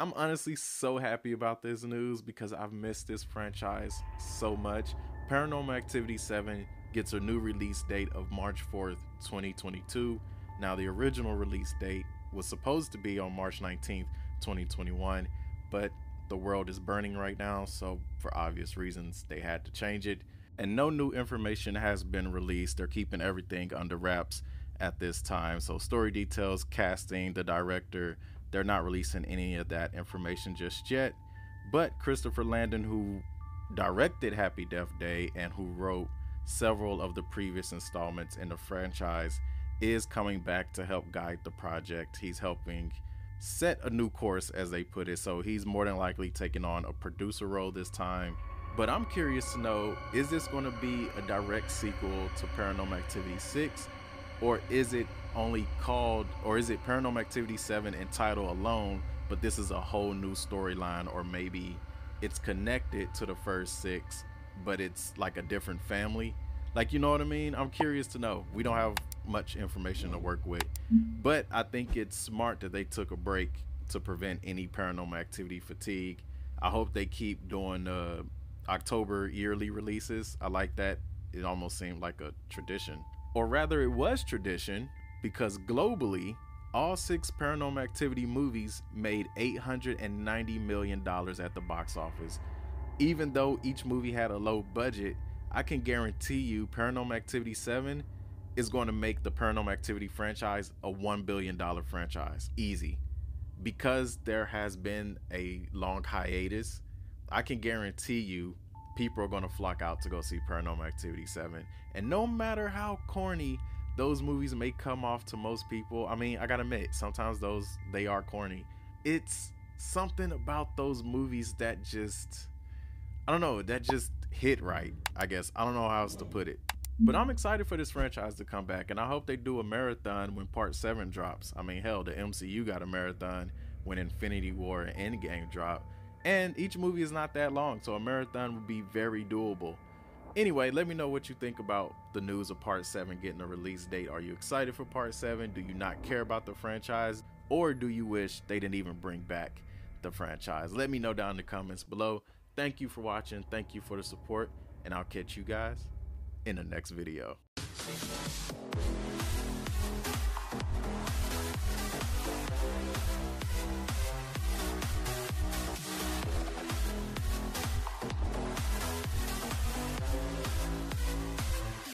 I'm honestly so happy about this news because I've missed this franchise so much. Paranormal Activity 7 gets a new release date of March 4th, 2022. Now, the original release date was supposed to be on March 19th, 2021, but the world is burning right now, so for obvious reasons, they had to change it. And no new information has been released. They're keeping everything under wraps at this time. So, story details, casting, the director, they're not releasing any of that information just yet. But Christopher Landon, who directed Happy Death Day and who wrote several of the previous installments in the franchise, is coming back to help guide the project. He's helping set a new course, as they put it. So he's more than likely taking on a producer role this time. But I'm curious to know is this going to be a direct sequel to Paranormal Activity 6? Or is it only called, or is it Paranormal Activity 7 in title alone, but this is a whole new storyline, or maybe it's connected to the first six, but it's like a different family? Like, you know what I mean? I'm curious to know. We don't have much information to work with, but I think it's smart that they took a break to prevent any paranormal activity fatigue. I hope they keep doing uh, October yearly releases. I like that. It almost seemed like a tradition. Or rather, it was tradition because globally, all six paranormal activity movies made $890 million at the box office. Even though each movie had a low budget, I can guarantee you Paranormal Activity 7 is going to make the Paranormal Activity franchise a $1 billion franchise. Easy. Because there has been a long hiatus, I can guarantee you people are going to flock out to go see Paranormal Activity 7. And no matter how corny those movies may come off to most people, I mean, I got to admit, sometimes those they are corny. It's something about those movies that just I don't know, that just hit right, I guess. I don't know how else to put it. But I'm excited for this franchise to come back, and I hope they do a marathon when Part 7 drops. I mean, hell, the MCU got a marathon when Infinity War and Endgame drop. And each movie is not that long, so a marathon would be very doable. Anyway, let me know what you think about the news of Part 7 getting a release date. Are you excited for Part 7? Do you not care about the franchise? Or do you wish they didn't even bring back the franchise? Let me know down in the comments below. Thank you for watching. Thank you for the support. And I'll catch you guys in the next video.